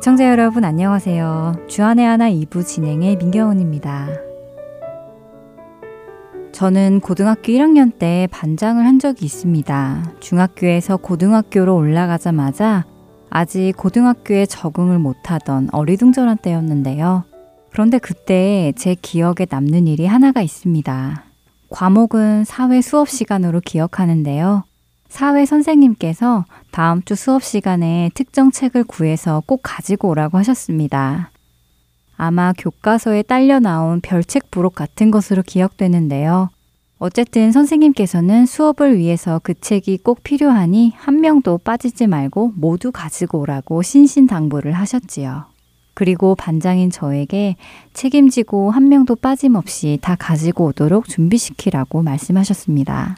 애청자 여러분 안녕하세요. 주안의 하나 2부 진행의 민경훈입니다. 저는 고등학교 1학년 때 반장을 한 적이 있습니다. 중학교에서 고등학교로 올라가자마자 아직 고등학교에 적응을 못하던 어리둥절한 때였는데요. 그런데 그때 제 기억에 남는 일이 하나가 있습니다. 과목은 사회 수업 시간으로 기억하는데요. 사회 선생님께서 다음 주 수업 시간에 특정 책을 구해서 꼭 가지고 오라고 하셨습니다. 아마 교과서에 딸려 나온 별책 부록 같은 것으로 기억되는데요. 어쨌든 선생님께서는 수업을 위해서 그 책이 꼭 필요하니 한 명도 빠지지 말고 모두 가지고 오라고 신신당부를 하셨지요. 그리고 반장인 저에게 책임지고 한 명도 빠짐없이 다 가지고 오도록 준비시키라고 말씀하셨습니다.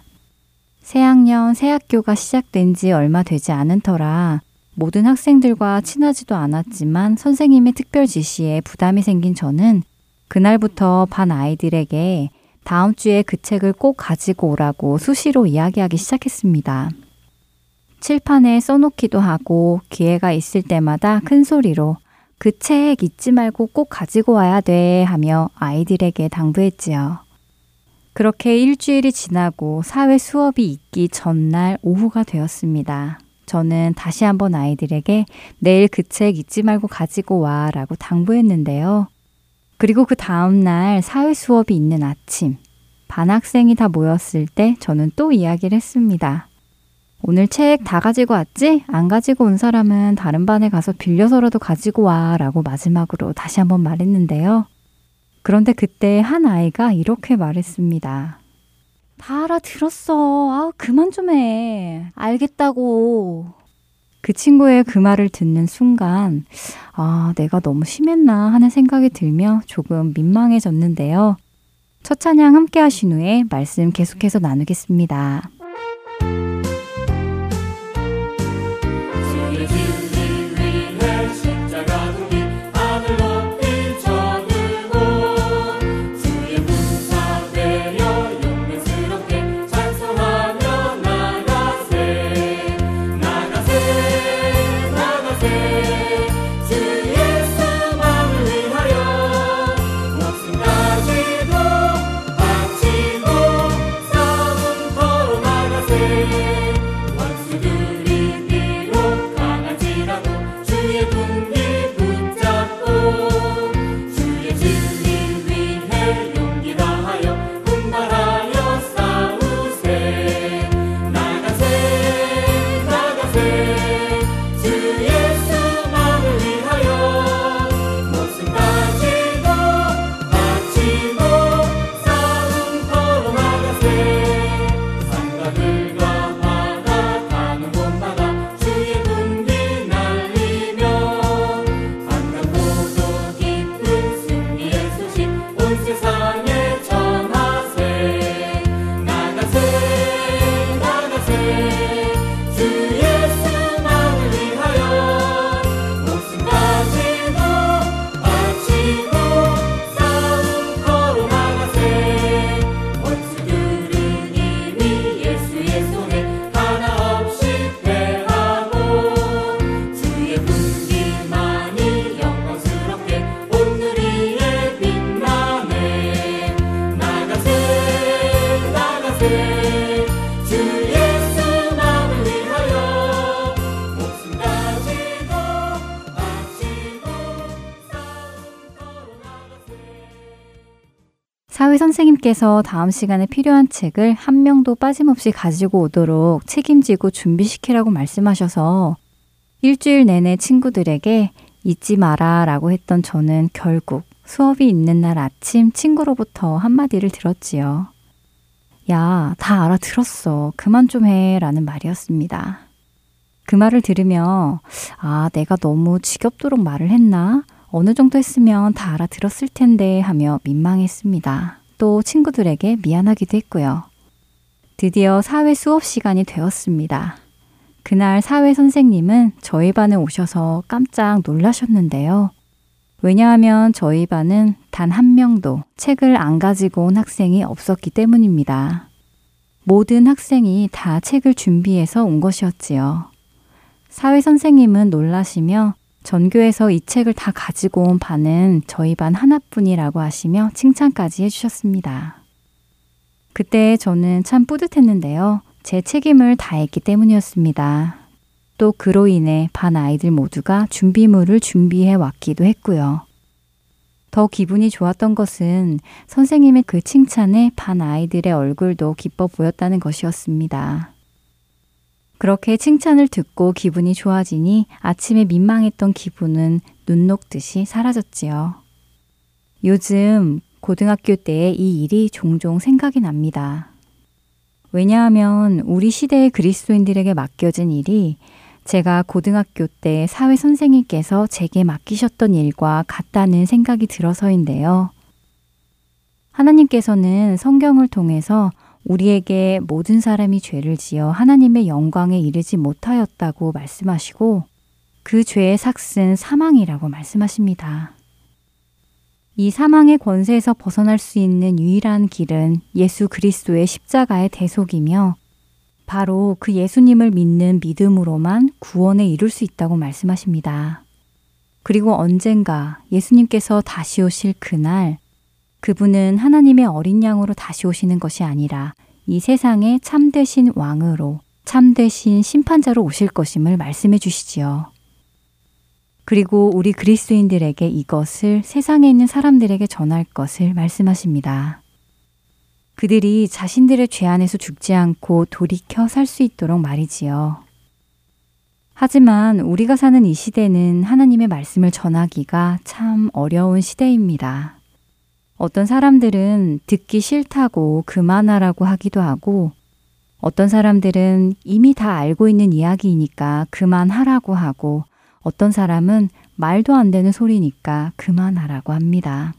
새학년 새 학교가 시작된 지 얼마 되지 않은 터라 모든 학생들과 친하지도 않았지만 선생님의 특별 지시에 부담이 생긴 저는 그날부터 반 아이들에게 다음 주에 그 책을 꼭 가지고 오라고 수시로 이야기하기 시작했습니다. 칠판에 써놓기도 하고 기회가 있을 때마다 큰 소리로 그 책 잊지 말고 꼭 가지고 와야 돼 하며 아이들에게 당부했지요. 그렇게 일주일이 지나고 사회 수업이 있기 전날 오후가 되었습니다. 저는 다시 한번 아이들에게 내일 그 책 잊지 말고 가지고 와 라고 당부했는데요. 그리고 그 다음날 사회 수업이 있는 아침, 반 학생이 다 모였을 때 저는 또 이야기를 했습니다. 오늘 책 다 가지고 왔지? 안 가지고 온 사람은 다른 반에 가서 빌려서라도 가지고 와 라고 마지막으로 다시 한번 말했는데요. 그런데 그때 한 아이가 이렇게 말했습니다. 다 알아들었어. 아, 그만 좀 해. 알겠다고. 그 친구의 그 말을 듣는 순간, 아, 내가 너무 심했나 하는 생각이 들며 조금 민망해졌는데요. 첫 찬양 함께 하신 후에 말씀 계속해서 나누겠습니다. 선생님께서 다음 시간에 필요한 책을 한 명도 빠짐없이 가지고 오도록 책임지고 준비시키라고 말씀하셔서 일주일 내내 친구들에게 잊지 마라 라고 했던 저는 결국 수업이 있는 날 아침 친구로부터 한마디를 들었지요. 야, 다 알아들었어. 그만 좀 해. 라는 말이었습니다. 그 말을 들으며, 아, 내가 너무 지겹도록 말을 했나? 어느 정도 했으면 다 알아들었을 텐데 하며 민망했습니다. 또 친구들에게 미안하기도 했고요. 드디어 사회 수업 시간이 되었습니다. 그날 사회 선생님은 저희 반에 오셔서 깜짝 놀라셨는데요. 왜냐하면 저희 반은 단 한 명도 책을 안 가지고 온 학생이 없었기 때문입니다. 모든 학생이 다 책을 준비해서 온 것이었지요. 사회 선생님은 놀라시며 전교에서 이 책을 다 가지고 온 반은 저희 반 하나뿐이라고 하시며 칭찬까지 해주셨습니다. 그때 저는 참 뿌듯했는데요. 제 책임을 다했기 때문이었습니다. 또 그로 인해 반 아이들 모두가 준비물을 준비해 왔기도 했고요. 더 기분이 좋았던 것은 선생님의 그 칭찬에 반 아이들의 얼굴도 기뻐 보였다는 것이었습니다. 그렇게 칭찬을 듣고 기분이 좋아지니 아침에 민망했던 기분은 눈 녹듯이 사라졌지요. 요즘 고등학교 때의 이 일이 종종 생각이 납니다. 왜냐하면 우리 시대의 그리스도인들에게 맡겨진 일이 제가 고등학교 때 사회 선생님께서 제게 맡기셨던 일과 같다는 생각이 들어서인데요. 하나님께서는 성경을 통해서 우리에게 모든 사람이 죄를 지어 하나님의 영광에 이르지 못하였다고 말씀하시고 그 죄의 삭은 사망이라고 말씀하십니다. 이 사망의 권세에서 벗어날 수 있는 유일한 길은 예수 그리스도의 십자가의 대속이며 바로 그 예수님을 믿는 믿음으로만 구원에 이룰 수 있다고 말씀하십니다. 그리고 언젠가 예수님께서 다시 오실 그날 그분은 하나님의 어린 양으로 다시 오시는 것이 아니라 이 세상의 참되신 왕으로 참되신 심판자로 오실 것임을 말씀해 주시지요. 그리고 우리 그리스도인들에게 이것을 세상에 있는 사람들에게 전할 것을 말씀하십니다. 그들이 자신들의 죄 안에서 죽지 않고 돌이켜 살 수 있도록 말이지요. 하지만 우리가 사는 이 시대는 하나님의 말씀을 전하기가 참 어려운 시대입니다. 어떤 사람들은 듣기 싫다고 그만하라고 하기도 하고 어떤 사람들은 이미 다 알고 있는 이야기이니까 그만하라고 하고 어떤 사람은 말도 안 되는 소리니까 그만하라고 합니다.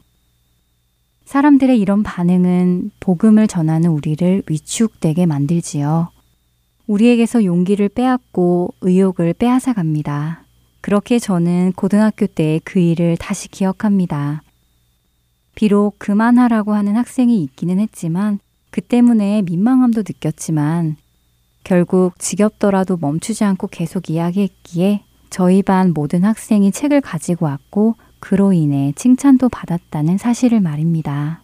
사람들의 이런 반응은 복음을 전하는 우리를 위축되게 만들지요. 우리에게서 용기를 빼앗고 의욕을 빼앗아 갑니다. 그렇게 저는 고등학교 때 그 일을 다시 기억합니다. 비록 그만하라고 하는 학생이 있기는 했지만 그 때문에 민망함도 느꼈지만 결국 지겹더라도 멈추지 않고 계속 이야기했기에 저희 반 모든 학생이 책을 가지고 왔고 그로 인해 칭찬도 받았다는 사실을 말입니다.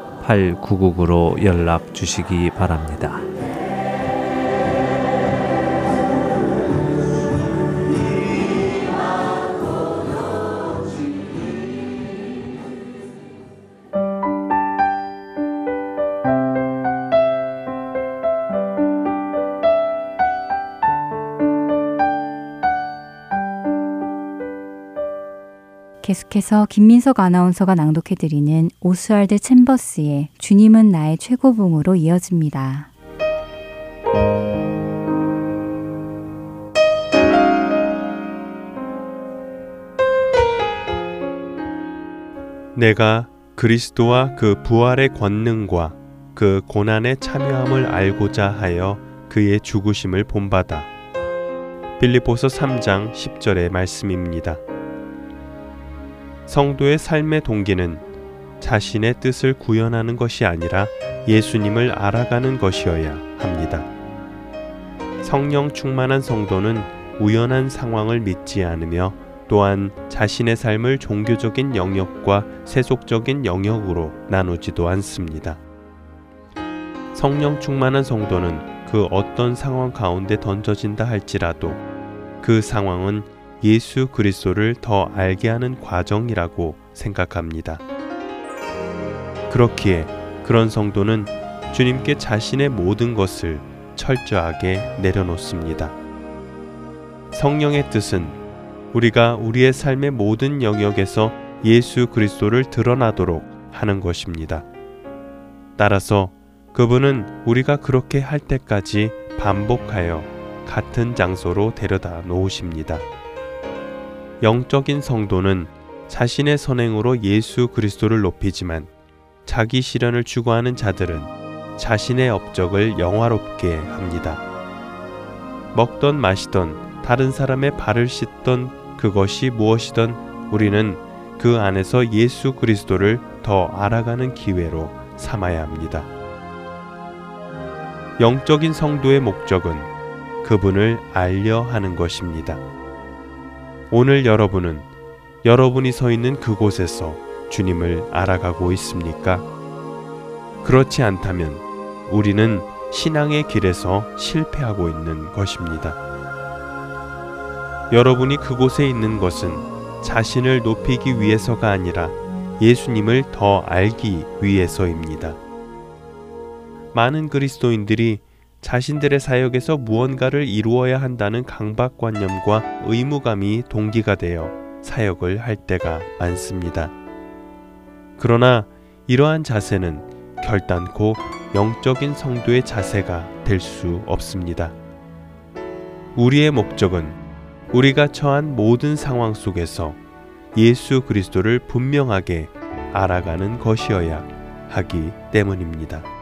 602-866-8999로 연락 주시기 바랍니다. 계속해서 김민석 아나운서가 낭독해드리는 오스왈드 챔버스의 주님은 나의 최고봉으로 이어집니다. 내가 그리스도와 그 부활의 권능과 그 고난에 참여함을 알고자 하여 그의 죽으심을 본받아. 빌립보서 3장 10절의 말씀입니다. 성도의 삶의 동기는 자신의 뜻을 구현하는 것이 아니라 예수님을 알아가는 것이어야 합니다. 성령 충만한 성도는 우연한 상황을 믿지 않으며 또한 자신의 삶을 종교적인 영역과 세속적인 영역으로 나누지도 않습니다. 성령 충만한 성도는 그 어떤 상황 가운데 던져진다 할지라도 그 상황은 예수 그리스도를 더 알게 하는 과정이라고 생각합니다. 그렇기에 그런 성도는 주님께 자신의 모든 것을 철저하게 내려놓습니다. 성령의 뜻은 우리가 우리의 삶의 모든 영역에서 예수 그리스도를 드러나도록 하는 것입니다. 따라서 그분은 우리가 그렇게 할 때까지 반복하여 같은 장소로 데려다 놓으십니다. 영적인 성도는 자신의 선행으로 예수 그리스도를 높이지만 자기 실현을 추구하는 자들은 자신의 업적을 영화롭게 합니다. 먹던 마시던 다른 사람의 발을 씻던 그것이 무엇이든 우리는 그 안에서 예수 그리스도를 더 알아가는 기회로 삼아야 합니다. 영적인 성도의 목적은 그분을 알려 하는 것입니다. 오늘 여러분은 여러분이 서 있는 그곳에서 주님을 알아가고 있습니까? 그렇지 않다면 우리는 신앙의 길에서 실패하고 있는 것입니다. 여러분이 그곳에 있는 것은 자신을 높이기 위해서가 아니라 예수님을 더 알기 위해서입니다. 많은 그리스도인들이 자신들의 사역에서 무언가를 이루어야 한다는 강박관념과 의무감이 동기가 되어 사역을 할 때가 많습니다. 그러나 이러한 자세는 결단코 영적인 성도의 자세가 될 수 없습니다. 우리의 목적은 우리가 처한 모든 상황 속에서 예수 그리스도를 분명하게 알아가는 것이어야 하기 때문입니다.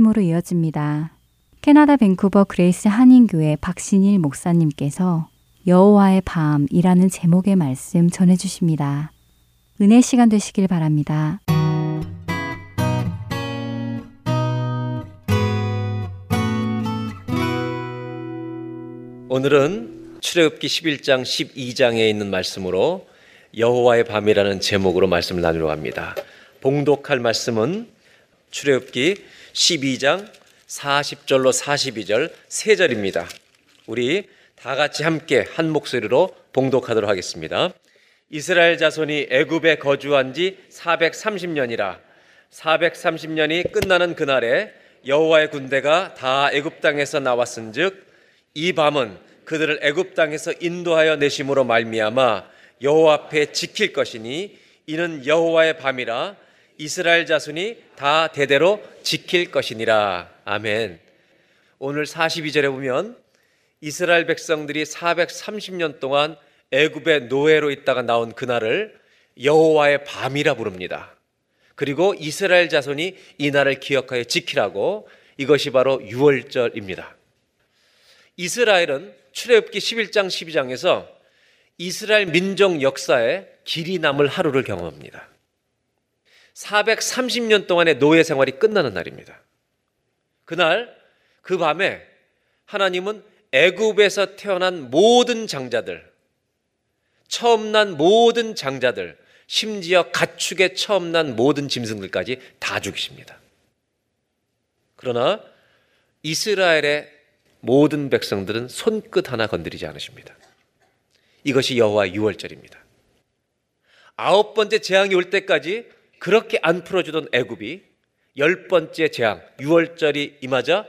말씀으로 이어집니다. 캐나다 밴쿠버 그레이스 한인교회 박신일 목사님께서 여호와의 밤이라는 제목의 말씀 전해 주십니다. 은혜 시간 되시길 바랍니다. 오늘은 출애굽기 11장 12장에 있는 말씀으로 여호와의 밤이라는 제목으로 말씀을 나누려 합니다. 봉독할 말씀은 출애굽기 12장 40절로 42절 세 절입니다. 우리 다 같이 함께 한 목소리로 봉독하도록 하겠습니다. 이스라엘 자손이 애굽에 거주한 지 430년이라 430년이 끝나는 그날에 여호와의 군대가 다 애굽 땅에서 나왔은즉 이 밤은 그들을 애굽 땅에서 인도하여 내심으로 말미암아 여호와 앞에 지킬 것이니 이는 여호와의 밤이라 이스라엘 자손이 다 대대로 지킬 것이니라 아멘. 오늘 42절에 보면 이스라엘 백성들이 430년 동안 애굽의 노예로 있다가 나온 그날을 여호와의 밤이라 부릅니다. 그리고 이스라엘 자손이 이 날을 기억하여 지키라고 이것이 바로 유월절입니다. 이스라엘은 출애굽기 11장 12장에서 이스라엘 민족 역사에 길이 남을 하루를 경험합니다. 430년 동안의 노예 생활이 끝나는 날입니다. 그날 그 밤에 하나님은 애굽에서 태어난 모든 장자들, 처음 난 모든 장자들, 심지어 가축에 처음 난 모든 짐승들까지 다 죽이십니다. 그러나 이스라엘의 모든 백성들은 손끝 하나 건드리지 않으십니다. 이것이 여호와 유월절입니다. 아홉 번째 재앙이 올 때까지 그렇게 안 풀어주던 애굽이 열 번째 재앙 유월절이 임하자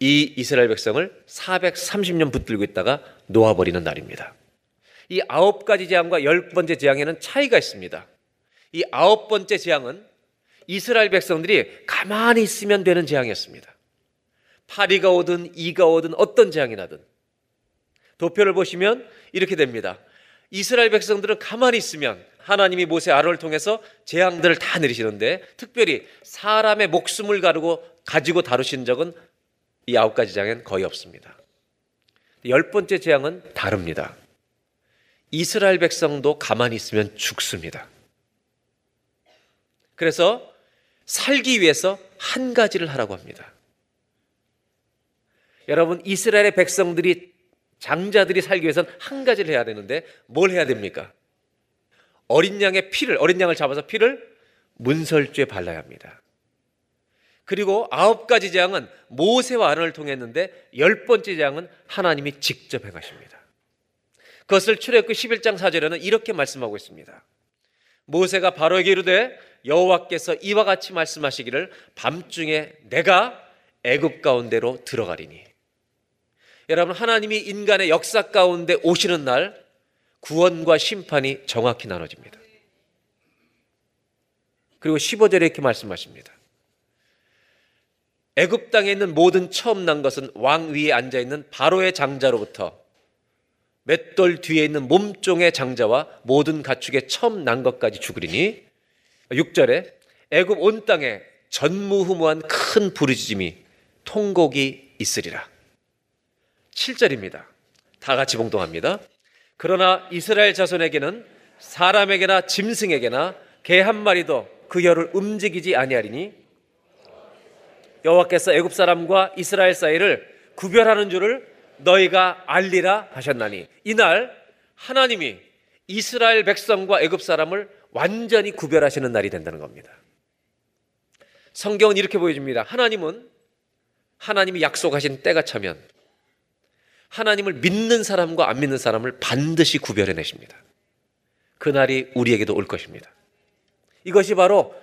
이 이스라엘 백성을 430년 붙들고 있다가 놓아버리는 날입니다. 이 아홉 가지 재앙과 열 번째 재앙에는 차이가 있습니다. 이 아홉 번째 재앙은 이스라엘 백성들이 가만히 있으면 되는 재앙이었습니다. 파리가 오든 이가 오든 어떤 재앙이 나든 도표를 보시면 이렇게 됩니다. 이스라엘 백성들은 가만히 있으면 하나님이 모세 아론을 통해서 재앙들을 다 내리시는데 특별히 사람의 목숨을 가르고 가지고 다루신 적은 이 아홉 가지 재앙엔 거의 없습니다. 열 번째 재앙은 다릅니다. 이스라엘 백성도 가만히 있으면 죽습니다. 그래서 살기 위해서 한 가지를 하라고 합니다. 여러분, 이스라엘의 백성들이 장자들이 살기 위해서는 한 가지를 해야 되는데 뭘 해야 됩니까? 어린 양의 피를 어린 양을 잡아서 피를 문설주에 발라야 합니다. 그리고 아홉 가지 재앙은 모세와 아론을 통했는데 열 번째 재앙은 하나님이 직접 행하십니다. 그것을 출애굽기 11장 4절에는 이렇게 말씀하고 있습니다. 모세가 바로에게 이르되 여호와께서 이와 같이 말씀하시기를 밤중에 내가 애굽 가운데로 들어가리니 여러분 하나님이 인간의 역사 가운데 오시는 날 구원과 심판이 정확히 나눠집니다. 그리고 15절에 이렇게 말씀하십니다. 애굽 땅에 있는 모든 처음 난 것은 왕 위에 앉아 있는 바로의 장자로부터 맷돌 뒤에 있는 몸종의 장자와 모든 가축의 처음 난 것까지 죽으리니 6절에 애굽 온 땅에 전무후무한 큰 부르짖음이 통곡이 있으리라. 7절입니다. 다 같이 봉동합니다. 그러나 이스라엘 자손에게는 사람에게나 짐승에게나 개 한 마리도 그 혀를 움직이지 아니하리니 여호와께서 애굽 사람과 이스라엘 사이를 구별하는 줄을 너희가 알리라 하셨나니 이날 하나님이 이스라엘 백성과 애굽 사람을 완전히 구별하시는 날이 된다는 겁니다. 성경은 이렇게 보여줍니다. 하나님은 하나님이 약속하신 때가 차면 하나님을 믿는 사람과 안 믿는 사람을 반드시 구별해 내십니다. 그날이 우리에게도 올 것입니다. 이것이 바로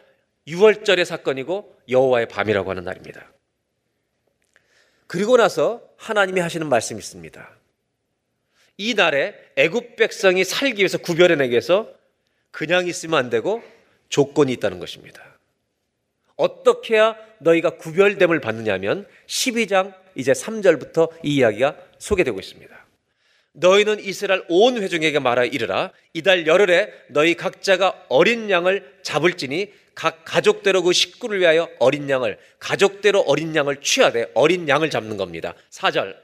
6월절의 사건이고 여호와의 밤이라고 하는 날입니다. 그리고 나서 하나님이 하시는 말씀이 있습니다. 이 날에 애굽 백성이 살기 위해서 구별해 내기 위해서 그냥 있으면 안 되고 조건이 있다는 것입니다. 어떻게 해야 너희가 구별됨을 받느냐면 12장 이제 3절부터 이 이야기가 소개되고 있습니다. 너희는 이스라엘 온 회중에게 말하여 이르라 이달 열흘에 너희 각자가 어린 양을 잡을지니 각 가족대로 그 식구를 위하여 어린 양을 가족대로 어린 양을 취하되 어린 양을 잡는 겁니다. 4절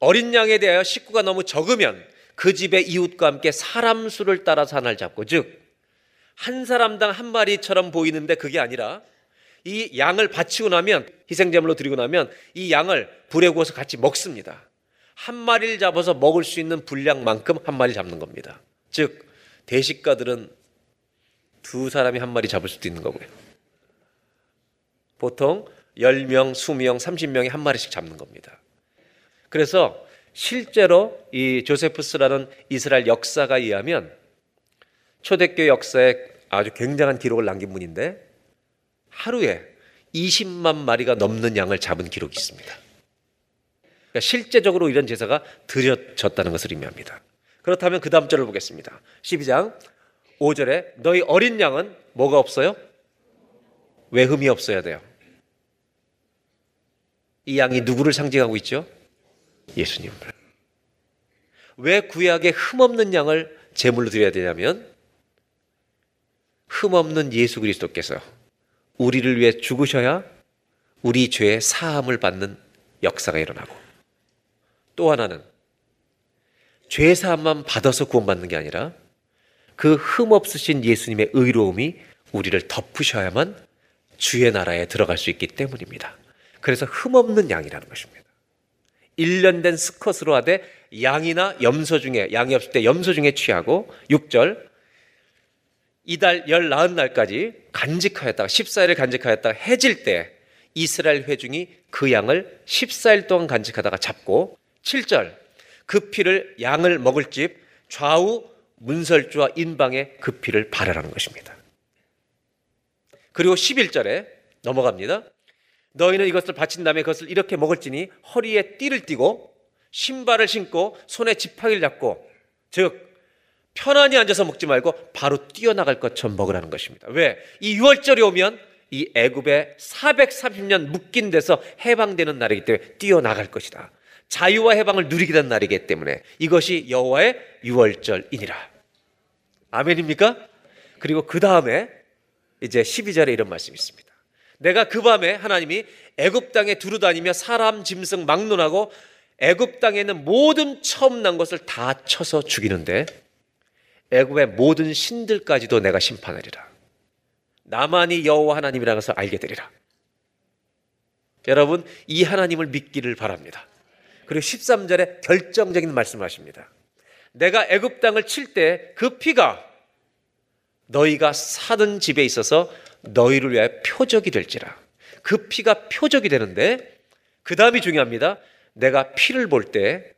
어린 양에 대하여 식구가 너무 적으면 그 집의 이웃과 함께 사람 수를 따라서 하나를 잡고 즉 한 사람당 한 마리처럼 보이는데 그게 아니라 이 양을 바치고 나면 희생제물로 드리고 나면 이 양을 불에 구워서 같이 먹습니다. 한 마리를 잡아서 먹을 수 있는 분량만큼 한 마리 잡는 겁니다. 즉 대식가들은 두 사람이 한 마리 잡을 수도 있는 거고요. 보통 10명, 20명, 30명이 한 마리씩 잡는 겁니다. 그래서 실제로 이 조세프스라는 이스라엘 역사가 의하면 초대교 역사에 아주 굉장한 기록을 남긴 분인데 하루에 20만 마리가 넘는 양을 잡은 기록이 있습니다. 그러니까 실제적으로 이런 제사가 드려졌다는 것을 의미합니다. 그렇다면 그 다음 절을 보겠습니다. 12장 5절에 너희 어린 양은 뭐가 없어요? 왜 흠이 없어야 돼요? 이 양이 누구를 상징하고 있죠? 예수님을. 왜 구약에 흠 없는 양을 제물로 드려야 되냐면 흠 없는 예수 그리스도께서 우리를 위해 죽으셔야 우리 죄의 사함을 받는 역사가 일어나고 또 하나는 죄 사함만 받아서 구원받는 게 아니라 그 흠 없으신 예수님의 의로움이 우리를 덮으셔야만 주의 나라에 들어갈 수 있기 때문입니다. 그래서 흠 없는 양이라는 것입니다. 1년 된 스컷으로 하되 양이나 염소 중에 양이 없을 때 염소 중에 취하고 6절 이달 열 나흔 날까지 간직하였다가 14일을 간직하였다가 해질 때 이스라엘 회중이 그 양을 14일 동안 간직하다가 잡고 7절 그 피를 양을 먹을 집 좌우 문설주와 인방에 그 피를 발하라는 것입니다. 그리고 11절에 넘어갑니다. 너희는 이것을 바친 다음에 그것을 이렇게 먹을지니 허리에 띠를 띠고 신발을 신고 손에 지팡이를 잡고 즉 편안히 앉아서 먹지 말고 바로 뛰어나갈 것처럼 먹으라는 것입니다. 왜? 이 6월절이 오면 이 애굽에 430년 묶인 데서 해방되는 날이기 때문에 뛰어나갈 것이다. 자유와 해방을 누리게 된 날이기 때문에 이것이 여호와의 6월절이니라. 아멘입니까? 그리고 그 다음에 이제 12절에 이런 말씀이 있습니다. 내가 그 밤에 하나님이 애굽 땅에 두루 다니며 사람 짐승 막론하고 애굽 땅에 있는 모든 처음 난 것을 다 쳐서 죽이는데 애굽의 모든 신들까지도 내가 심판하리라. 나만이 여호와 하나님이라는 것을 알게 되리라. 여러분 이 하나님을 믿기를 바랍니다. 그리고 13절에 결정적인 말씀을 하십니다. 내가 애굽 땅을 칠 때 그 피가 너희가 사는 집에 있어서 너희를 위하여 표적이 될지라. 그 피가 표적이 되는데 그 다음이 중요합니다. 내가 피를 볼 때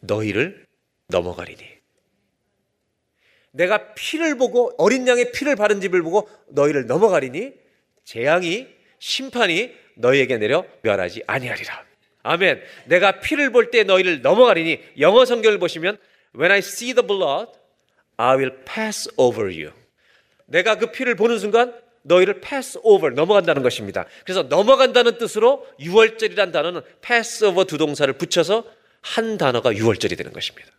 너희를 넘어가리니. 내가 피를 보고 어린 양의 피를 바른 집을 보고 너희를 넘어가리니 재앙이 심판이 너희에게 내려 멸하지 아니하리라. 아멘. 내가 피를 볼 때 너희를 넘어가리니 영어 성경을 보시면 when I see the blood I will pass over you. 내가 그 피를 보는 순간 너희를 pass over 넘어간다는 것입니다. 그래서 넘어간다는 뜻으로 유월절이란 단어는 pass over 두 동사를 붙여서 한 단어가 유월절이 되는 것입니다.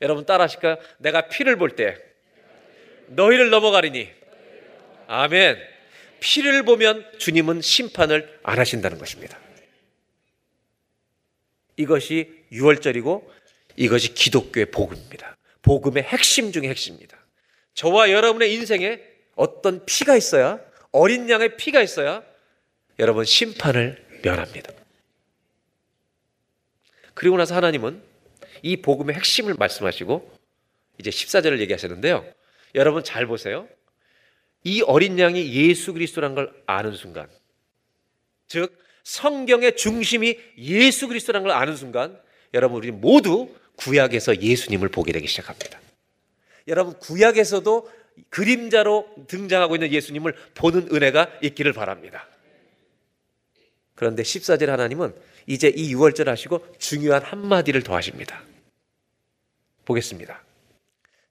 여러분 따라 하실까요? 내가 피를 볼 때 너희를 넘어가리니 아멘. 피를 보면 주님은 심판을 안 하신다는 것입니다. 이것이 유월절이고 이것이 기독교의 복음입니다. 복음의 핵심 중의 핵심입니다. 저와 여러분의 인생에 어떤 피가 있어야 어린 양의 피가 있어야 여러분 심판을 면합니다. 그리고 나서 하나님은 이 복음의 핵심을 말씀하시고 이제 14절을 얘기하시는데요. 여러분 잘 보세요. 이 어린 양이 예수 그리스도란 걸 아는 순간 즉 성경의 중심이 예수 그리스도란 걸 아는 순간 여러분 우리 모두 구약에서 예수님을 보게 되기 시작합니다. 여러분 구약에서도 그림자로 등장하고 있는 예수님을 보는 은혜가 있기를 바랍니다. 그런데 14절 하나님은 이제 이 6월절 하시고 중요한 한마디를 더 하십니다. 보겠습니다.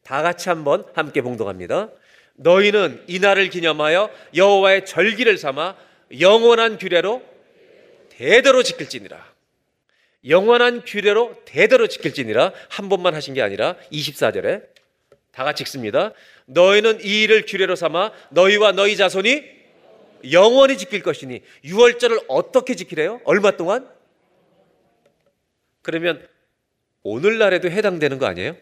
다 같이 한번 함께 봉독합니다. 너희는 이날을 기념하여 여호와의 절기를 삼아 영원한 규례로 대대로 지킬지니라. 영원한 규례로 대대로 지킬지니라 한 번만 하신 게 아니라 24절에 다 같이 읽습니다. 너희는 이 일을 규례로 삼아 너희와 너희 자손이 영원히 지킬 것이니 6월절을 어떻게 지키래요? 얼마 동안? 그러면 오늘날에도 해당되는 거 아니에요?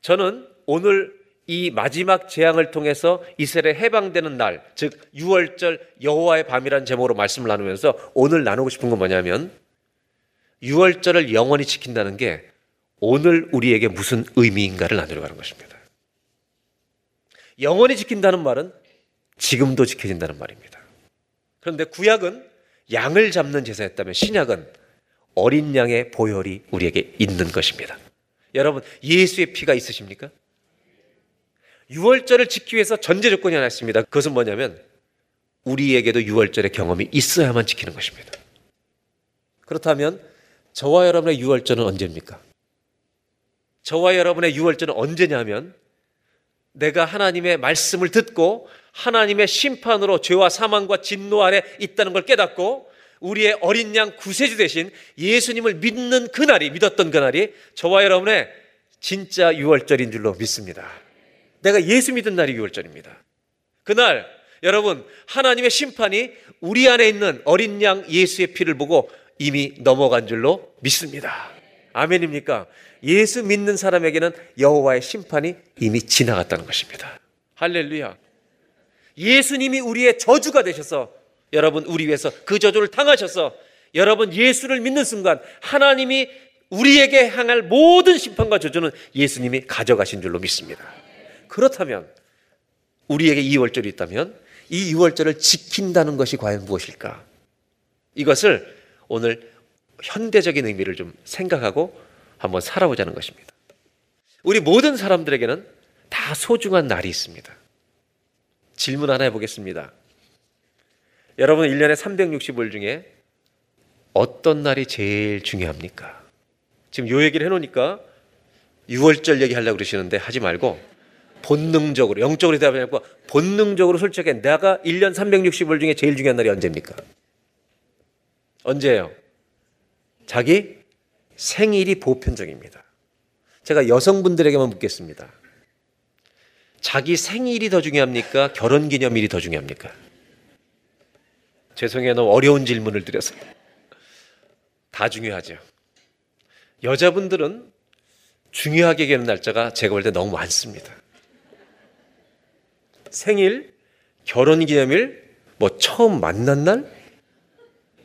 저는 오늘 이 마지막 재앙을 통해서 이스라엘 해방되는 날, 즉 6월절 여호와의 밤이라는 제목으로 말씀을 나누면서 오늘 나누고 싶은 건 뭐냐면 6월절을 영원히 지킨다는 게 오늘 우리에게 무슨 의미인가를 나누려고 하는 것입니다. 영원히 지킨다는 말은 지금도 지켜진다는 말입니다. 그런데 구약은 양을 잡는 제사였다면 신약은 어린 양의 보혈이 우리에게 있는 것입니다. 여러분, 예수의 피가 있으십니까? 6월절을 지키기 위해서 전제 조건이 하나 있습니다. 그것은 뭐냐면 우리에게도 6월절의 경험이 있어야만 지키는 것입니다. 그렇다면 저와 여러분의 6월절은 언제입니까? 저와 여러분의 6월절은 언제냐면 내가 하나님의 말씀을 듣고 하나님의 심판으로 죄와 사망과 진노 아래 있다는 걸 깨닫고 우리의 어린 양 구세주 대신 예수님을 믿는 그날이 믿었던 그날이 저와 여러분의 진짜 6월절인 줄로 믿습니다. 내가 예수 믿은 날이 6월절입니다. 그날 여러분 하나님의 심판이 우리 안에 있는 어린 양 예수의 피를 보고 이미 넘어간 줄로 믿습니다. 아멘입니까? 예수 믿는 사람에게는 여호와의 심판이 이미 지나갔다는 것입니다. 할렐루야. 예수님이 우리의 저주가 되셔서 여러분 우리 위해서 그 저주를 당하셔서 여러분 예수를 믿는 순간 하나님이 우리에게 향할 모든 심판과 저주는 예수님이 가져가신 줄로 믿습니다. 그렇다면 우리에게 이 월절이 있다면 이 유월절을 지킨다는 것이 과연 무엇일까? 이것을 오늘 현대적인 의미를 좀 생각하고 한번 살아보자는 것입니다. 우리 모든 사람들에게는 다 소중한 날이 있습니다. 질문 하나 해보겠습니다. 여러분 1년에 365일 중에 어떤 날이 제일 중요합니까? 지금 요 얘기를 해놓으니까 6월절 얘기하려고 그러시는데 하지 말고 본능적으로 영적으로 대답하지 말고 본능적으로 솔직하게 내가 1년 365일 중에 제일 중요한 날이 언제입니까? 언제예요? 자기 생일이 보편적입니다. 제가 여성분들에게만 묻겠습니다. 자기 생일이 더 중요합니까? 결혼 기념일이 더 중요합니까? 죄송해요. 너무 어려운 질문을 드려서. 다 중요하죠. 여자분들은 중요하게 여기는 날짜가 제가 볼 때 너무 많습니다. 생일, 결혼 기념일, 뭐 처음 만난 날?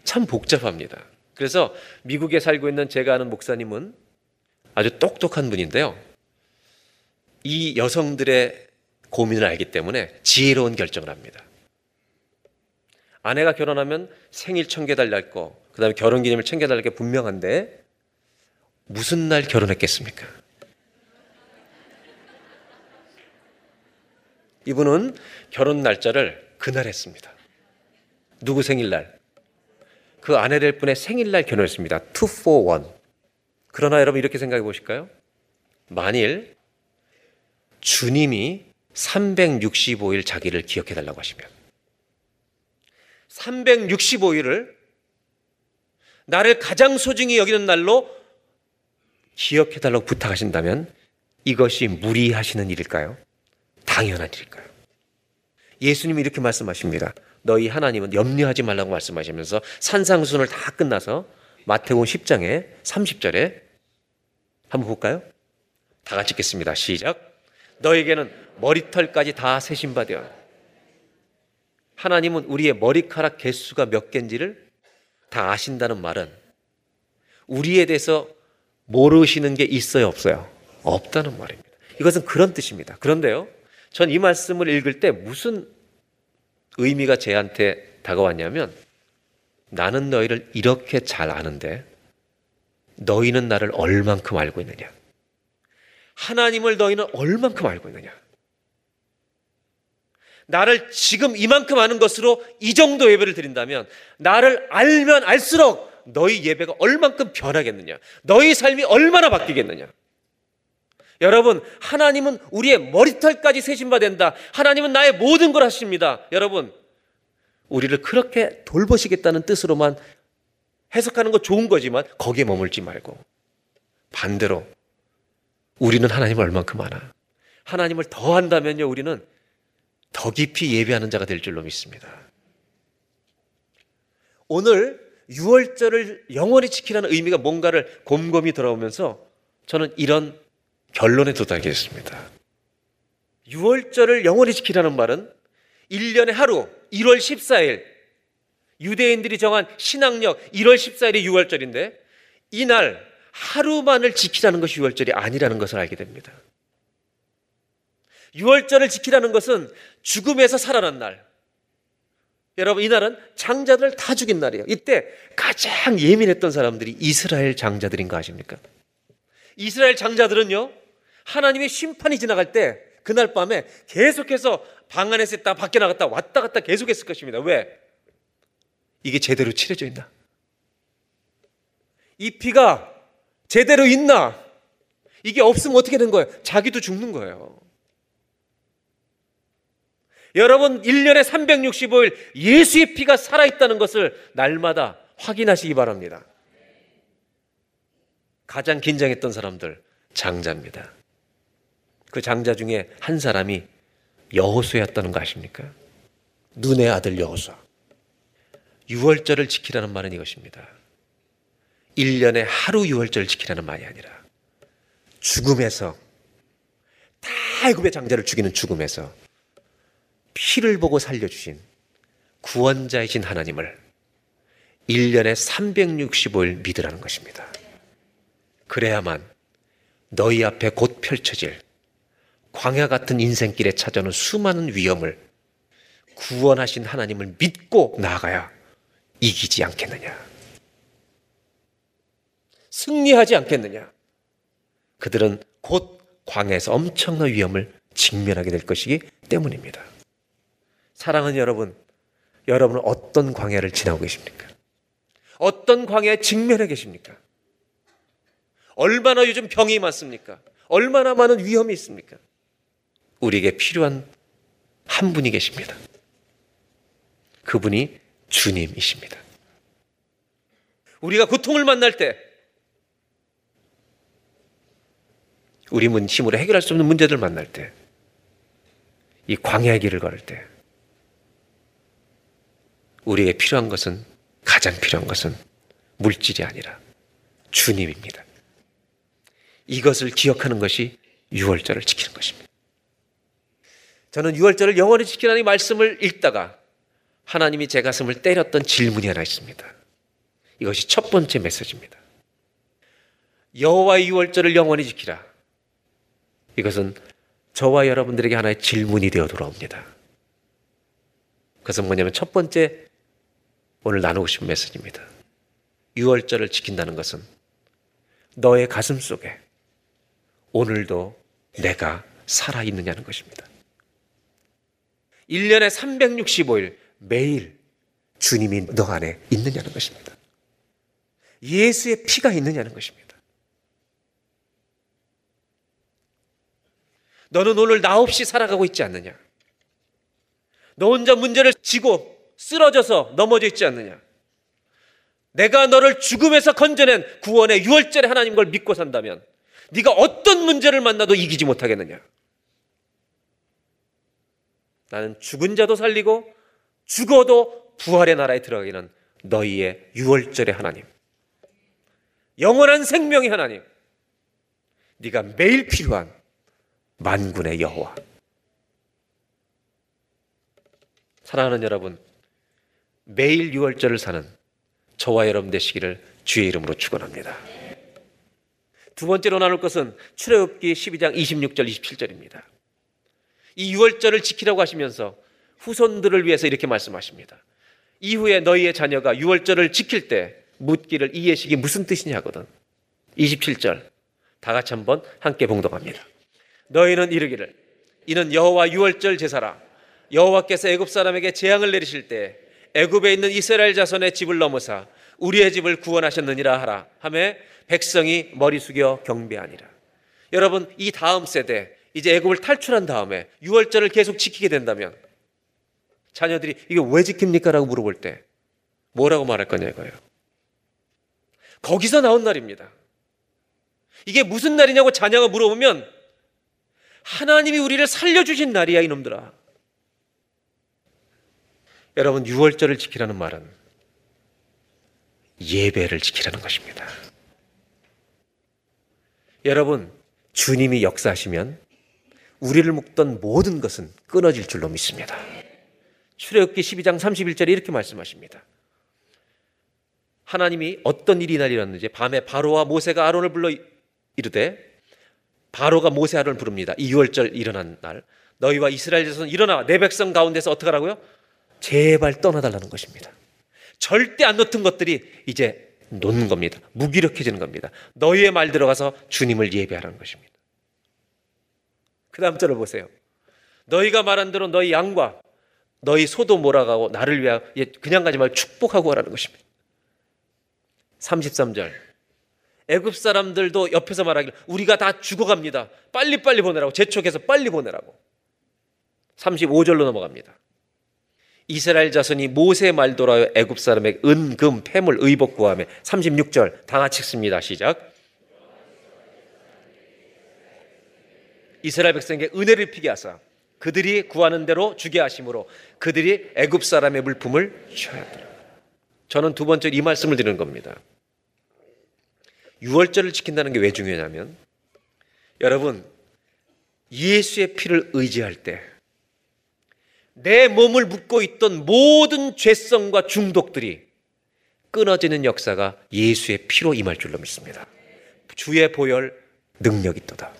참 복잡합니다. 그래서 미국에 살고 있는 제가 아는 목사님은 아주 똑똑한 분인데요. 이 여성들의 고민을 알기 때문에 지혜로운 결정을 합니다. 아내가 결혼하면 생일 챙겨달랄 거, 그 다음에 결혼 기념일 챙겨달랄 게 분명한데 무슨 날 결혼했겠습니까? 이분은 결혼 날짜를 그날 했습니다. 누구 생일날? 그 아내 될 분의 생일날 결혼했습니다. 2 for 1. 그러나 여러분 이렇게 생각해 보실까요? 만일 주님이 365일 자기를 기억해 달라고 하시면 365일을 나를 가장 소중히 여기는 날로 기억해 달라고 부탁하신다면 이것이 무리하시는 일일까요? 당연한 일일까요? 예수님이 이렇게 말씀하십니다. 너희 하나님은 염려하지 말라고 말씀하시면서 산상순을 다 끝나서 마태복음 10장에 30절에 한번 볼까요? 다 같이 읽겠습니다. 시작. 너에게는 머리털까지 다 세신 바 되어 하나님은 우리의 머리카락 개수가 몇 개인지를 다 아신다는 말은 우리에 대해서 모르시는 게 있어요, 없어요? 없다는 말입니다. 이것은 그런 뜻입니다. 그런데요, 전 이 말씀을 읽을 때 무슨 의미가 제한테 다가왔냐면 나는 너희를 이렇게 잘 아는데 너희는 나를 얼만큼 알고 있느냐? 하나님을 너희는 얼만큼 알고 있느냐? 나를 지금 이만큼 아는 것으로 이 정도 예배를 드린다면 나를 알면 알수록 너희 예배가 얼만큼 변하겠느냐? 너희 삶이 얼마나 바뀌겠느냐? 여러분, 하나님은 우리의 머리털까지 세신 바 된다. 하나님은 나의 모든 걸 하십니다. 여러분, 우리를 그렇게 돌보시겠다는 뜻으로만 해석하는 거 좋은 거지만 거기에 머물지 말고 반대로 우리는 하나님을 얼만큼 아나? 하나님을 더 한다면요, 우리는 더 깊이 예배하는 자가 될 줄로 믿습니다. 오늘 6월절을 영원히 지키라는 의미가 뭔가를 곰곰이 돌아오면서 저는 이런 결론에 도달하게 됐습니다. 6월절을 영원히 지키라는 말은 1년에 하루 1월 14일 유대인들이 정한 신학력 1월 14일이 6월절인데 이날 하루만을 지키라는 것이 6월절이 아니라는 것을 알게 됩니다. 6월절을 지키라는 것은 죽음에서 살아난 날. 여러분, 이 날은 장자들 다 죽인 날이에요. 이때 가장 예민했던 사람들이 이스라엘 장자들인 거 아십니까? 이스라엘 장자들은요, 하나님의 심판이 지나갈 때 그날 밤에 계속해서 방 안에서 있다 밖에 나갔다 왔다 갔다 계속했을 것입니다. 왜? 이게 제대로 칠해져 있나? 이 피가 제대로 있나? 이게 없으면 어떻게 된 거예요? 자기도 죽는 거예요. 여러분, 1년에 365일 예수의 피가 살아있다는 것을 날마다 확인하시기 바랍니다. 가장 긴장했던 사람들, 장자입니다. 그 장자 중에 한 사람이 여호수였다는 거 아십니까? 눈의 아들 여호수. 6월절을 지키라는 말은 이것입니다. 1년에 하루 6월절 지키라는 말이 아니라 죽음에서 다 애굽의 장자를 죽이는 죽음에서 피를 보고 살려주신 구원자이신 하나님을 1년에 365일 믿으라는 것입니다. 그래야만 너희 앞에 곧 펼쳐질 광야 같은 인생길에 찾아오는 수많은 위험을 구원하신 하나님을 믿고 나아가야 이기지 않겠느냐. 승리하지 않겠느냐. 그들은 곧 광야에서 엄청난 위험을 직면하게 될 것이기 때문입니다. 사랑하는 여러분, 여러분은 어떤 광야를 지나고 계십니까? 어떤 광야에 직면해 계십니까? 얼마나 요즘 병이 많습니까? 얼마나 많은 위험이 있습니까? 우리에게 필요한 한 분이 계십니다. 그분이 주님이십니다. 우리가 고통을 만날 때, 우리 문 힘으로 해결할 수 없는 문제들 만날 때, 이 광야의 길을 걸을 때, 우리에게 필요한 것은 가장 필요한 것은 물질이 아니라 주님입니다. 이것을 기억하는 것이 유월절을 지키는 것입니다. 저는 유월절을 영원히 지키라는 이 말씀을 읽다가 하나님이 제 가슴을 때렸던 질문이 하나 있습니다. 이것이 첫 번째 메시지입니다. 여호와의 유월절을 영원히 지키라. 이것은 저와 여러분들에게 하나의 질문이 되어 돌아옵니다. 그것은 뭐냐면 첫 번째 오늘 나누고 싶은 메시지입니다. 유월절을 지킨다는 것은 너의 가슴 속에 오늘도 내가 살아있느냐는 것입니다. 1년에 365일 매일 주님이 너 안에 있느냐는 것입니다. 예수의 피가 있느냐는 것입니다. 너는 오늘 나 없이 살아가고 있지 않느냐? 너 혼자 문제를 지고 쓰러져서 넘어져 있지 않느냐? 내가 너를 죽음에서 건져낸 구원의 유월절의 하나님 걸 믿고 산다면 네가 어떤 문제를 만나도 이기지 못하겠느냐? 나는 죽은 자도 살리고 죽어도 부활의 나라에 들어가기는 너희의 유월절의 하나님. 영원한 생명의 하나님. 네가 매일 필요한 만군의 여호와. 사랑하는 여러분, 매일 유월절을 사는 저와 여러분 되시기를 주의 이름으로 축원합니다. 두 번째로 나눌 것은 출애굽기 12장 26절 27절입니다. 이 유월절을 지키라고 하시면서 후손들을 위해서 이렇게 말씀하십니다. 이후에 너희의 자녀가 유월절을 지킬 때 묻기를 이 예식이 무슨 뜻이냐 하거든. 27절 다 같이 한번 함께 봉독합니다. 너희는 이르기를 이는 여호와 유월절 제사라 여호와께서 애굽 사람에게 재앙을 내리실 때 애굽에 있는 이스라엘 자손의 집을 넘어사 우리의 집을 구원하셨느니라 하라 하매 백성이 머리 숙여 경배하니라. 여러분 이 다음 세대 이제 애굽을 탈출한 다음에 유월절을 계속 지키게 된다면 자녀들이 이게 왜 지킵니까라고 물어볼 때 뭐라고 말할 거냐 이거예요. 거기서 나온 날입니다. 이게 무슨 날이냐고 자녀가 물어보면 하나님이 우리를 살려주신 날이야 이놈들아. 여러분 유월절을 지키라는 말은 예배를 지키라는 것입니다. 여러분 주님이 역사하시면 우리를 묶던 모든 것은 끊어질 줄로 믿습니다. 출애굽기 12장 31절에 이렇게 말씀하십니다. 하나님이 어떤 일이 날 일어났는지 밤에 바로와 모세가 아론을 불러 이르되 바로가 모세 아론을 부릅니다. 이 유월절 일어난 날 너희와 이스라엘 자손 일어나 내 백성 가운데서 어떻게 하라고요? 제발 떠나달라는 것입니다. 절대 안 놓던 것들이 이제 놓는 겁니다. 무기력해지는 겁니다. 너희의 말 들어가서 주님을 예배하라는 것입니다. 그 다음 절을 보세요. 너희가 말한 대로 너희 양과 너희 소도 몰아가고 나를 위하여 그냥 가지 말고 축복하고 하라는 것입니다. 33절. 애굽 사람들도 옆에서 말하길 우리가 다 죽어갑니다. 빨리빨리 보내라고 재촉해서 빨리 보내라고. 35절로 넘어갑니다. 이스라엘 자손이 모세 말도라여 애굽 사람에게 은, 금, 폐물, 의복 구하며 36절 다 같이 읽습니다. 시작. 이스라엘 백성에게 은혜를 피게 하사 그들이 구하는 대로 주게 하심으로 그들이 애굽 사람의 물품을 취하였더라. 저는 두 번째 이 말씀을 드리는 겁니다. 유월절을 지킨다는 게 왜 중요하냐면 여러분 예수의 피를 의지할 때 내 몸을 묶고 있던 모든 죄성과 중독들이 끊어지는 역사가 예수의 피로 임할 줄로 믿습니다. 주의 보혈 능력이 있도다.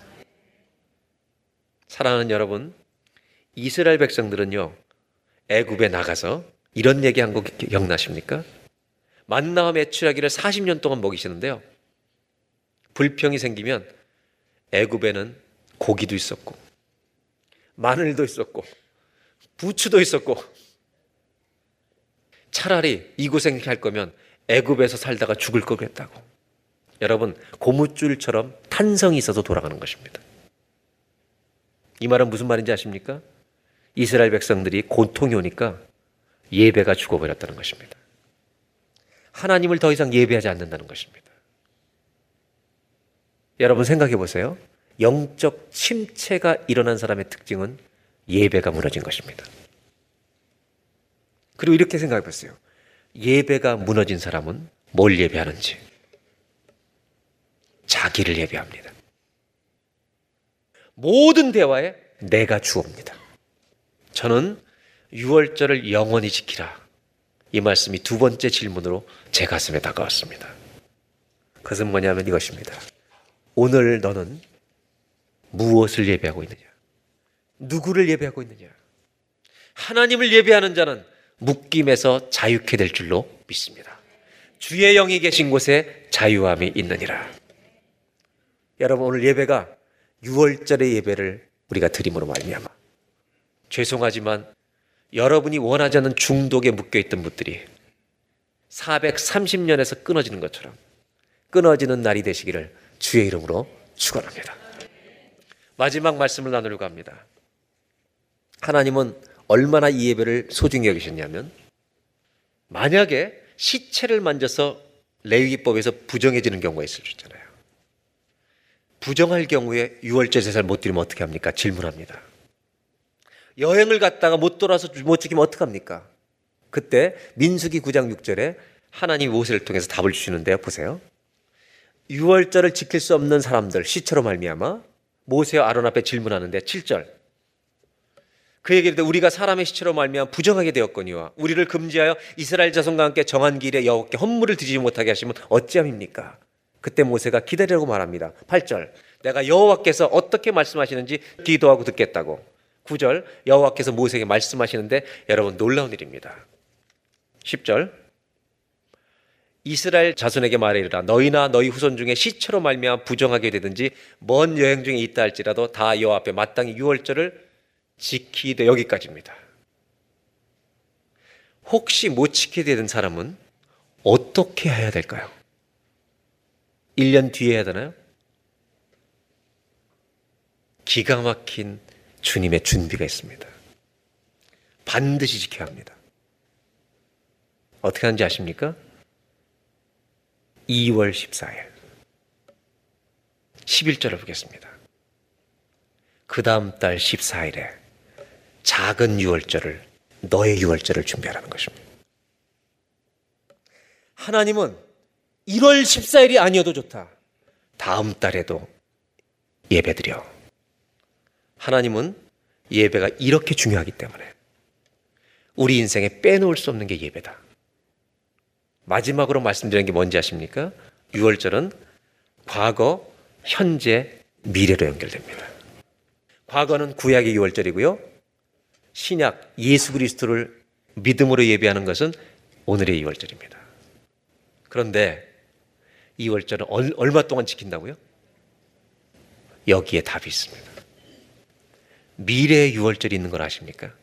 사랑하는 여러분, 이스라엘 백성들은요, 애굽에 나가서 이런 얘기 한 거 기- 기억나십니까? 만나와 메추라기를 40년 동안 먹이시는데요. 불평이 생기면 애굽에는 고기도 있었고 마늘도 있었고 부추도 있었고 차라리 이곳에 할 거면 애굽에서 살다가 죽을 걸 그랬다고. 여러분 고무줄처럼 탄성이 있어서 돌아가는 것입니다. 이 말은 무슨 말인지 아십니까? 이스라엘 백성들이 고통이 오니까 예배가 죽어버렸다는 것입니다. 하나님을 더 이상 예배하지 않는다는 것입니다. 여러분 생각해 보세요. 영적 침체가 일어난 사람의 특징은 예배가 무너진 것입니다. 그리고 이렇게 생각해 보세요. 예배가 무너진 사람은 뭘 예배하는지 자기를 예배합니다. 모든 대화에 내가 주옵니다. 저는 유월절을 영원히 지키라. 이 말씀이 두 번째 질문으로 제 가슴에 다가왔습니다. 그것은 뭐냐면 이것입니다. 오늘 너는 무엇을 예배하고 있느냐? 누구를 예배하고 있느냐? 하나님을 예배하는 자는 묶임에서 자유케 될 줄로 믿습니다. 주의 영이 계신 곳에 자유함이 있느니라. 여러분 오늘 예배가 6월절의 예배를 우리가 드림으로 말미암아 죄송하지만 여러분이 원하지 않는 중독에 묶여 있던 분들이 430년에서 끊어지는 것처럼 끊어지는 날이 되시기를 주의 이름으로 축원합니다. 마지막 말씀을 나누려고 합니다. 하나님은 얼마나 이 예배를 소중히 여기셨냐면 만약에 시체를 만져서 레위기법에서 부정해지는 경우가 있잖아요. 부정할 경우에 유월절 제사를 못 드리면 어떻게 합니까? 질문합니다. 여행을 갔다가 못 돌아서 못 지키면 어떡합니까? 그때 민수기 9장 6절에 하나님 모세를 통해서 답을 주시는데요. 보세요. 유월절을 지킬 수 없는 사람들 시체로 말미암아 모세와 아론 앞에 질문하는데 7절 그 얘기를 때 우리가 사람의 시체로 말미암아 부정하게 되었거니와 우리를 금지하여 이스라엘 자손과 함께 정한 길에 여호와께 헌물을 드리지 못하게 하시면 어찌함입니까? 그때 모세가 기다리라고 말합니다. 8절 내가 여호와께서 어떻게 말씀하시는지 기도하고 듣겠다고 9절 여호와께서 모세에게 말씀하시는데 여러분 놀라운 일입니다. 10절 이스라엘 자손에게 이르라 너희나 너희 후손 중에 시체로 말미암아 부정하게 되든지 먼 여행 중에 있다 할지라도 다 여호와 앞에 마땅히 유월절을 지키되 여기까지입니다. 혹시 못 지키게 되는 사람은 어떻게 해야 될까요? 1년 뒤에 해야 되나요? 기가 막힌 주님의 준비가 있습니다. 반드시 지켜야 합니다. 어떻게 하는지 아십니까? 2월 14일. 11절을 보겠습니다. 그 다음 달 14일에 작은 유월절을, 너의 유월절을 준비하라는 것입니다. 하나님은 1월 14일이 아니어도 좋다. 다음 달에도 예배드려. 하나님은 예배가 이렇게 중요하기 때문에 우리 인생에 빼놓을 수 없는 게 예배다. 마지막으로 말씀드린 게 뭔지 아십니까? 6월절은 과거, 현재, 미래로 연결됩니다. 과거는 구약의 6월절이고요. 신약 예수 그리스도를 믿음으로 예배하는 것은 오늘의 2월절입니다. 그런데 2월절은 얼마 동안 지킨다고요? 여기에 답이 있습니다. 미래의 6월절이 있는 걸 아십니까?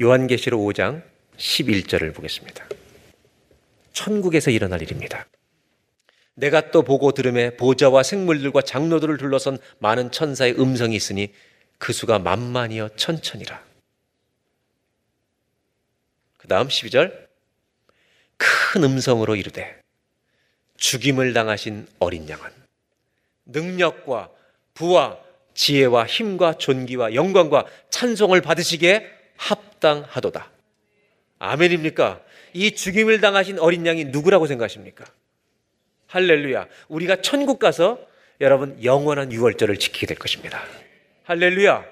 요한계시록 5장 11절을 보겠습니다. 천국에서 일어날 일입니다. 내가 또 보고 들음에 보좌와 생물들과 장로들을 둘러선 많은 천사의 음성이 있으니 그 수가 만만이여 천천이라. 그 다음 12절 큰 음성으로 이르되 죽임을 당하신 어린 양은 능력과 부와 지혜와 힘과 존귀와 영광과 찬송을 받으시기에 합당하도다. 아멘입니까? 이 죽임을 당하신 어린 양이 누구라고 생각하십니까? 할렐루야. 우리가 천국 가서 여러분 영원한 유월절을 지키게 될 것입니다. 할렐루야.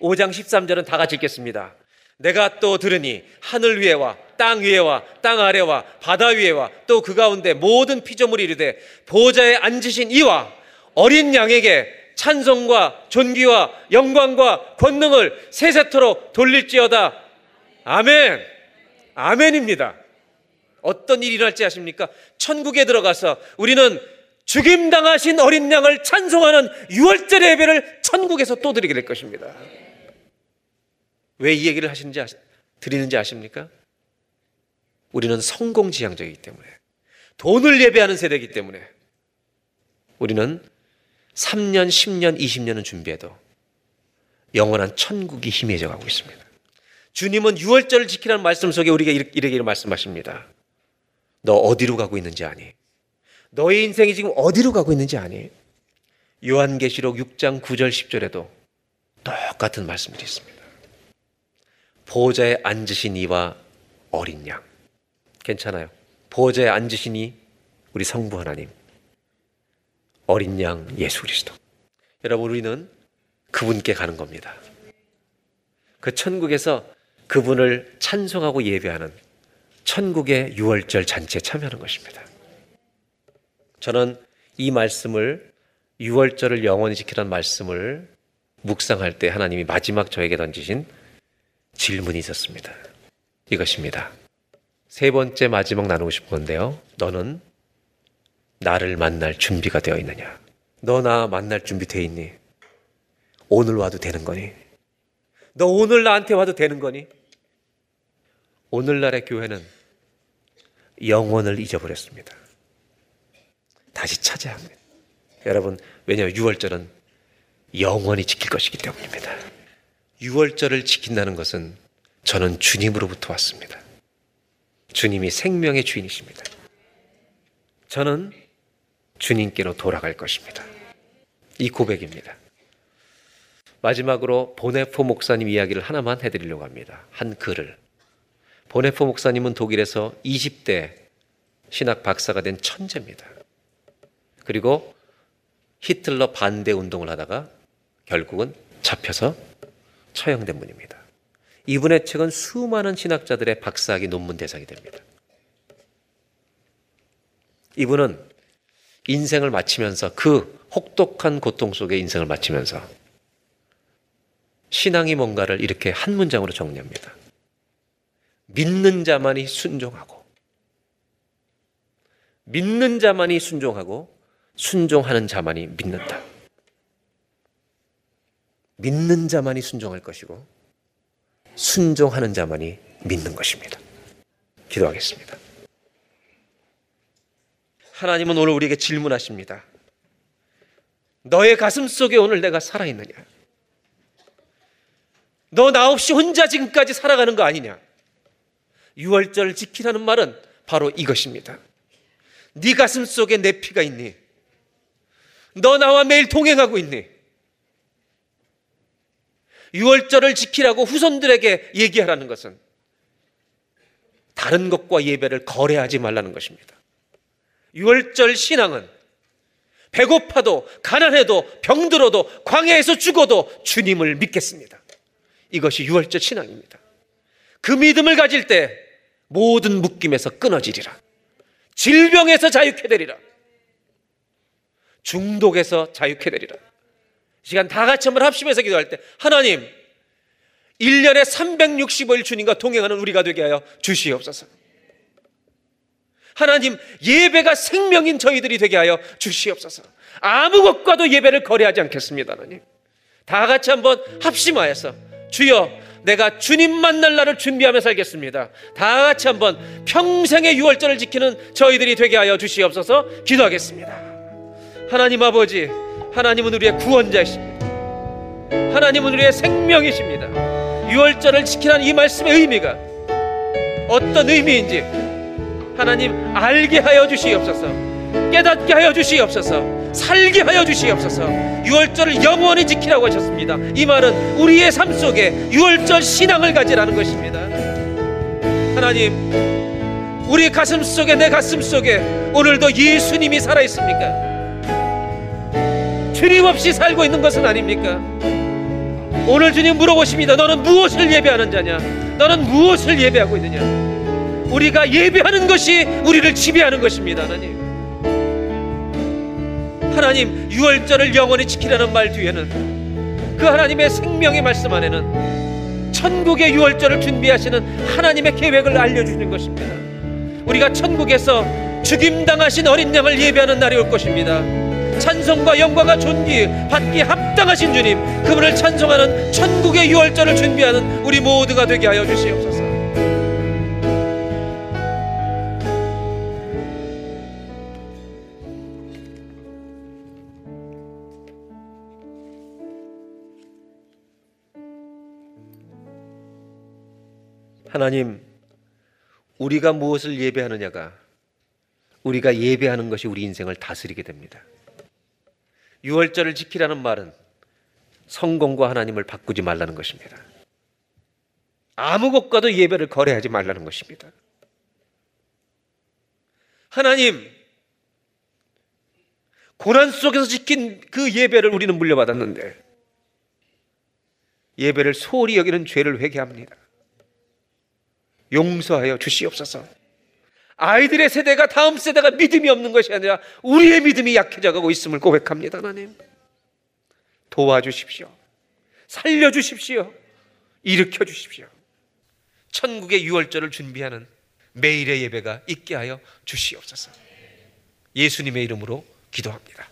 5장 13절은 다 같이 읽겠습니다. 내가 또 들으니 하늘 위에와 땅 위에와 땅 아래와 바다 위에와 또 그 가운데 모든 피조물이 이르되 보좌에 앉으신 이와 어린 양에게 찬송과 존귀와 영광과 권능을 세세토록 돌릴지어다. 아멘. 아멘입니다. 어떤 일이 일어날지 아십니까? 천국에 들어가서 우리는 죽임당하신 어린 양을 찬송하는 유월절 예배를 천국에서 또 드리게 될 것입니다. 왜 이 얘기를 하시는지 아시, 드리는지 아십니까? 우리는 성공 지향적이기 때문에 돈을 예배하는 세대이기 때문에 우리는 3년, 10년, 20년은 준비해도 영원한 천국이 희미해져 가고 있습니다. 주님은 유월절을 지키라는 말씀 속에 우리가 이렇게 말씀하십니다. 너 어디로 가고 있는지 아니? 너의 인생이 지금 어디로 가고 있는지 아니? 요한계시록 6장 9절 10절에도 똑같은 말씀들이 있습니다. 보호자에 앉으신 이와 어린 양. 괜찮아요. 보호자에 앉으신 이 우리 성부 하나님. 어린 양 예수 그리스도. 여러분 우리는 그분께 가는 겁니다. 그 천국에서 그분을 찬송하고 예배하는 천국의 유월절 잔치에 참여하는 것입니다. 저는 이 말씀을 유월절을 영원히 지키라는 말씀을 묵상할 때 하나님이 마지막 저에게 던지신 질문이 있었습니다. 이것입니다. 세 번째 마지막 나누고 싶은 건데요. 너는 나를 만날 준비가 되어 있느냐? 너 나 만날 준비 되어 있니? 오늘 와도 되는 거니? 너 오늘 나한테 와도 되는 거니? 오늘날의 교회는 영혼을 잊어버렸습니다. 다시 찾아야 합니다. 여러분, 왜냐하면 6월절은 영원히 지킬 것이기 때문입니다. 6월절을 지킨다는 것은 저는 주님으로부터 왔습니다. 주님이 생명의 주인이십니다. 저는 주님께로 돌아갈 것입니다. 이 고백입니다. 마지막으로 보네포 목사님 이야기를 하나만 해드리려고 합니다. 한 글을. 보네포 목사님은 독일에서 20대 신학 박사가 된 천재입니다. 그리고 히틀러 반대 운동을 하다가 결국은 잡혀서 처형된 분입니다. 이분의 책은 수많은 신학자들의 박사학위 논문 대상이 됩니다. 이분은 인생을 마치면서 그 혹독한 고통 속에 인생을 마치면서 신앙이 뭔가를 이렇게 한 문장으로 정리합니다. 믿는 자만이 순종하고, 믿는 자만이 순종하고, 순종하는 자만이 믿는다. 믿는 자만이 순종할 것이고, 순종하는 자만이 믿는 것입니다. 기도하겠습니다. 하나님은 오늘 우리에게 질문하십니다. 너의 가슴 속에 오늘 내가 살아있느냐? 너 나 없이 혼자 지금까지 살아가는 거 아니냐? 유월절을 지키라는 말은 바로 이것입니다. 네 가슴 속에 내 피가 있니? 너 나와 매일 동행하고 있니? 유월절을 지키라고 후손들에게 얘기하라는 것은 다른 것과 예배를 거래하지 말라는 것입니다. 유월절 신앙은 배고파도 가난해도 병들어도 광야에서 죽어도 주님을 믿겠습니다. 이것이 유월절 신앙입니다. 그 믿음을 가질 때 모든 묶임에서 끊어지리라. 질병에서 자유케 되리라. 중독에서 자유케 되리라. 시간 다 같이 한번 합심해서 기도할 때 하나님 1년에 365일 주님과 동행하는 우리가 되게 하여 주시옵소서. 하나님 예배가 생명인 저희들이 되게 하여 주시옵소서. 아무 것과도 예배를 거래하지 않겠습니다, 하나님. 다 같이 한번 합심하여서 주여 내가 주님 만날 날을 준비하며 살겠습니다. 다 같이 한번 평생의 유월절을 지키는 저희들이 되게 하여 주시옵소서 기도하겠습니다. 하나님 아버지, 하나님은 우리의 구원자이십니다. 하나님은 우리의 생명이십니다. 유월절을 지키라는 이 말씀의 의미가 어떤 의미인지 하나님 알게 하여 주시옵소서. 깨닫게 하여 주시옵소서. 살게 하여 주시옵소서. 유월절을 영원히 지키라고 하셨습니다. 이 말은 우리의 삶 속에 유월절 신앙을 가지라는 것입니다. 하나님, 우리 가슴 속에 내 가슴 속에 오늘도 예수님이 살아 있습니까? 주님 없이 살고 있는 것은 아닙니까? 오늘 주님 물어보십니다. 너는 무엇을 예배하는 자냐? 너는 무엇을 예배하고 있느냐? 우리가 예배하는 것이 우리를 지배하는 것입니다, 하나님. 하나님 유월절을 영원히 지키라는 말 뒤에는 그 하나님의 생명의 말씀 안에는 천국의 유월절을 준비하시는 하나님의 계획을 알려주는 것입니다. 우리가 천국에서 죽임당하신 어린 양을 예배하는 날이 올 것입니다. 찬송과 영광과 존귀 받기 합당하신 주님 그분을 찬송하는 천국의 유월절을 준비하는 우리 모두가 되게 하여 주시옵소서. 하나님, 우리가 무엇을 예배하느냐가 우리가 예배하는 것이 우리 인생을 다스리게 됩니다. 유월절을 지키라는 말은 성공과 하나님을 바꾸지 말라는 것입니다. 아무 것과도 예배를 거래하지 말라는 것입니다. 하나님, 고난 속에서 지킨 그 예배를 우리는 물려받았는데 예배를 소홀히 여기는 죄를 회개합니다. 용서하여 주시옵소서. 아이들의 세대가 다음 세대가 믿음이 없는 것이 아니라 우리의 믿음이 약해져 가고 있음을 고백합니다, 하나님. 도와주십시오. 살려주십시오. 일으켜 주십시오. 천국의 유월절을 준비하는 매일의 예배가 있게 하여 주시옵소서. 예수님의 이름으로 기도합니다.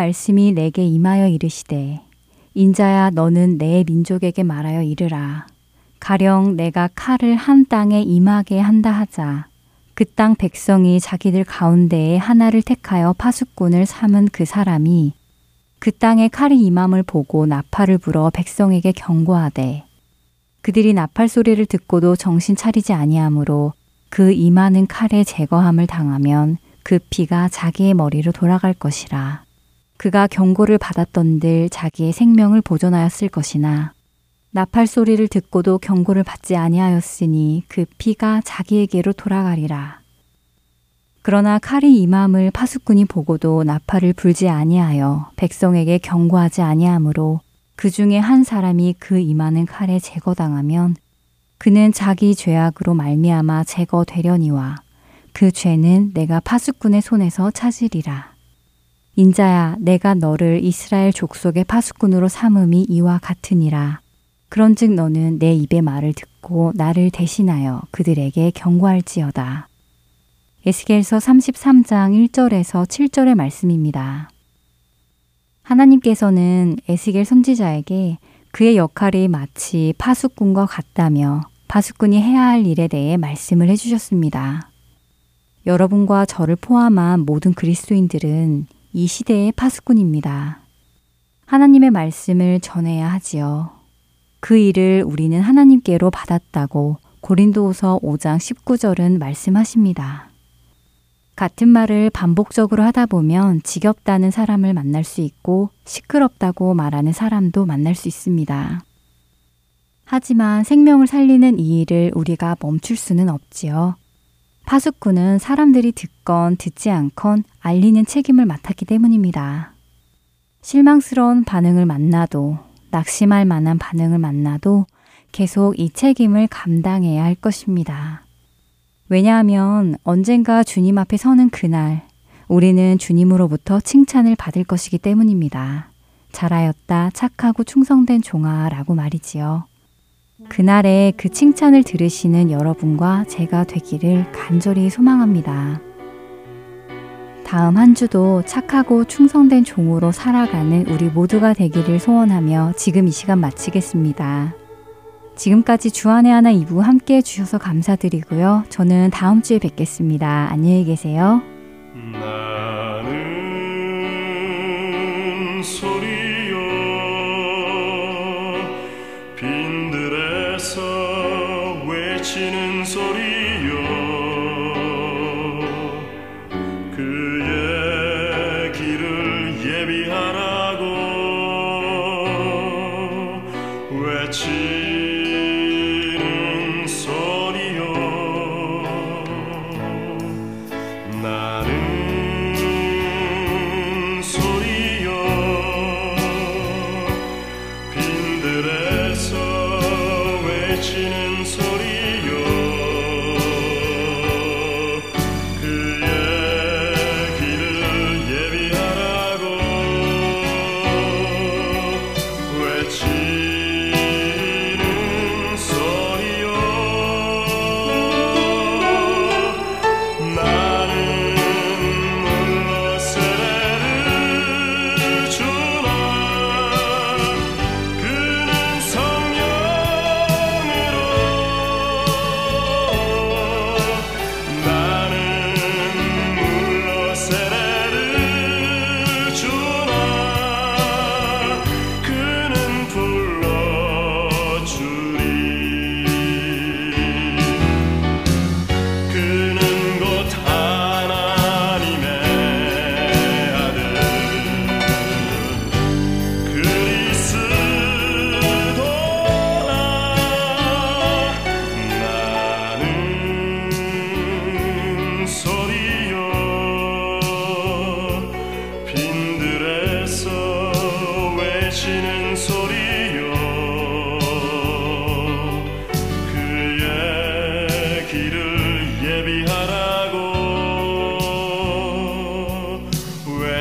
말씀이 내게 임하여 이르시되 인자야 너는 내 민족에게 말하여 이르라 가령 내가 칼을 한 땅에 임하게 한다 하자 그 땅 백성이 자기들 가운데에 하나를 택하여 파수꾼을 삼은 그 사람이 그 땅에 칼이 임함을 보고 나팔을 불어 백성에게 경고하되 그들이 나팔 소리를 듣고도 정신 차리지 아니하므로 그 임하는 칼에 제거함을 당하면 그 피가 자기의 머리로 돌아갈 것이라. 그가 경고를 받았던들 자기의 생명을 보존하였을 것이나 나팔 소리를 듣고도 경고를 받지 아니하였으니 그 피가 자기에게로 돌아가리라. 그러나 칼이 임함을 파수꾼이 보고도 나팔을 불지 아니하여 백성에게 경고하지 아니하므로 그 중에 한 사람이 그 임하는 칼에 제거당하면 그는 자기 죄악으로 말미암아 제거되려니와 그 죄는 내가 파수꾼의 손에서 찾으리라. 인자야, 내가 너를 이스라엘 족속의 파수꾼으로 삼음이 이와 같으니라. 그런즉 너는 내 입의 말을 듣고 나를 대신하여 그들에게 경고할지어다. 에스겔서 33장 1절에서 7절의 말씀입니다. 하나님께서는 에스겔 선지자에게 그의 역할이 마치 파수꾼과 같다며 파수꾼이 해야 할 일에 대해 말씀을 해주셨습니다. 여러분과 저를 포함한 모든 그리스도인들은 이 시대의 파수꾼입니다. 하나님의 말씀을 전해야 하지요. 그 일을 우리는 하나님께로 받았다고 고린도후서 5장 19절은 말씀하십니다. 같은 말을 반복적으로 하다 보면 지겹다는 사람을 만날 수 있고 시끄럽다고 말하는 사람도 만날 수 있습니다. 하지만 생명을 살리는 이 일을 우리가 멈출 수는 없지요. 파수꾼은 사람들이 듣건 듣지 않건 알리는 책임을 맡았기 때문입니다. 실망스러운 반응을 만나도 낙심할 만한 반응을 만나도 계속 이 책임을 감당해야 할 것입니다. 왜냐하면 언젠가 주님 앞에 서는 그날 우리는 주님으로부터 칭찬을 받을 것이기 때문입니다. 잘하였다, 착하고 충성된 종아라고 말이지요. 그날에 그 칭찬을 들으시는 여러분과 제가 되기를 간절히 소망합니다. 다음 한 주도 착하고 충성된 종으로 살아가는 우리 모두가 되기를 소원하며 지금 이 시간 마치겠습니다. 지금까지 주안의 하나 2부 함께 해주셔서 감사드리고요. 저는 다음 주에 뵙겠습니다. 안녕히 계세요. 나는 소리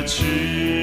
去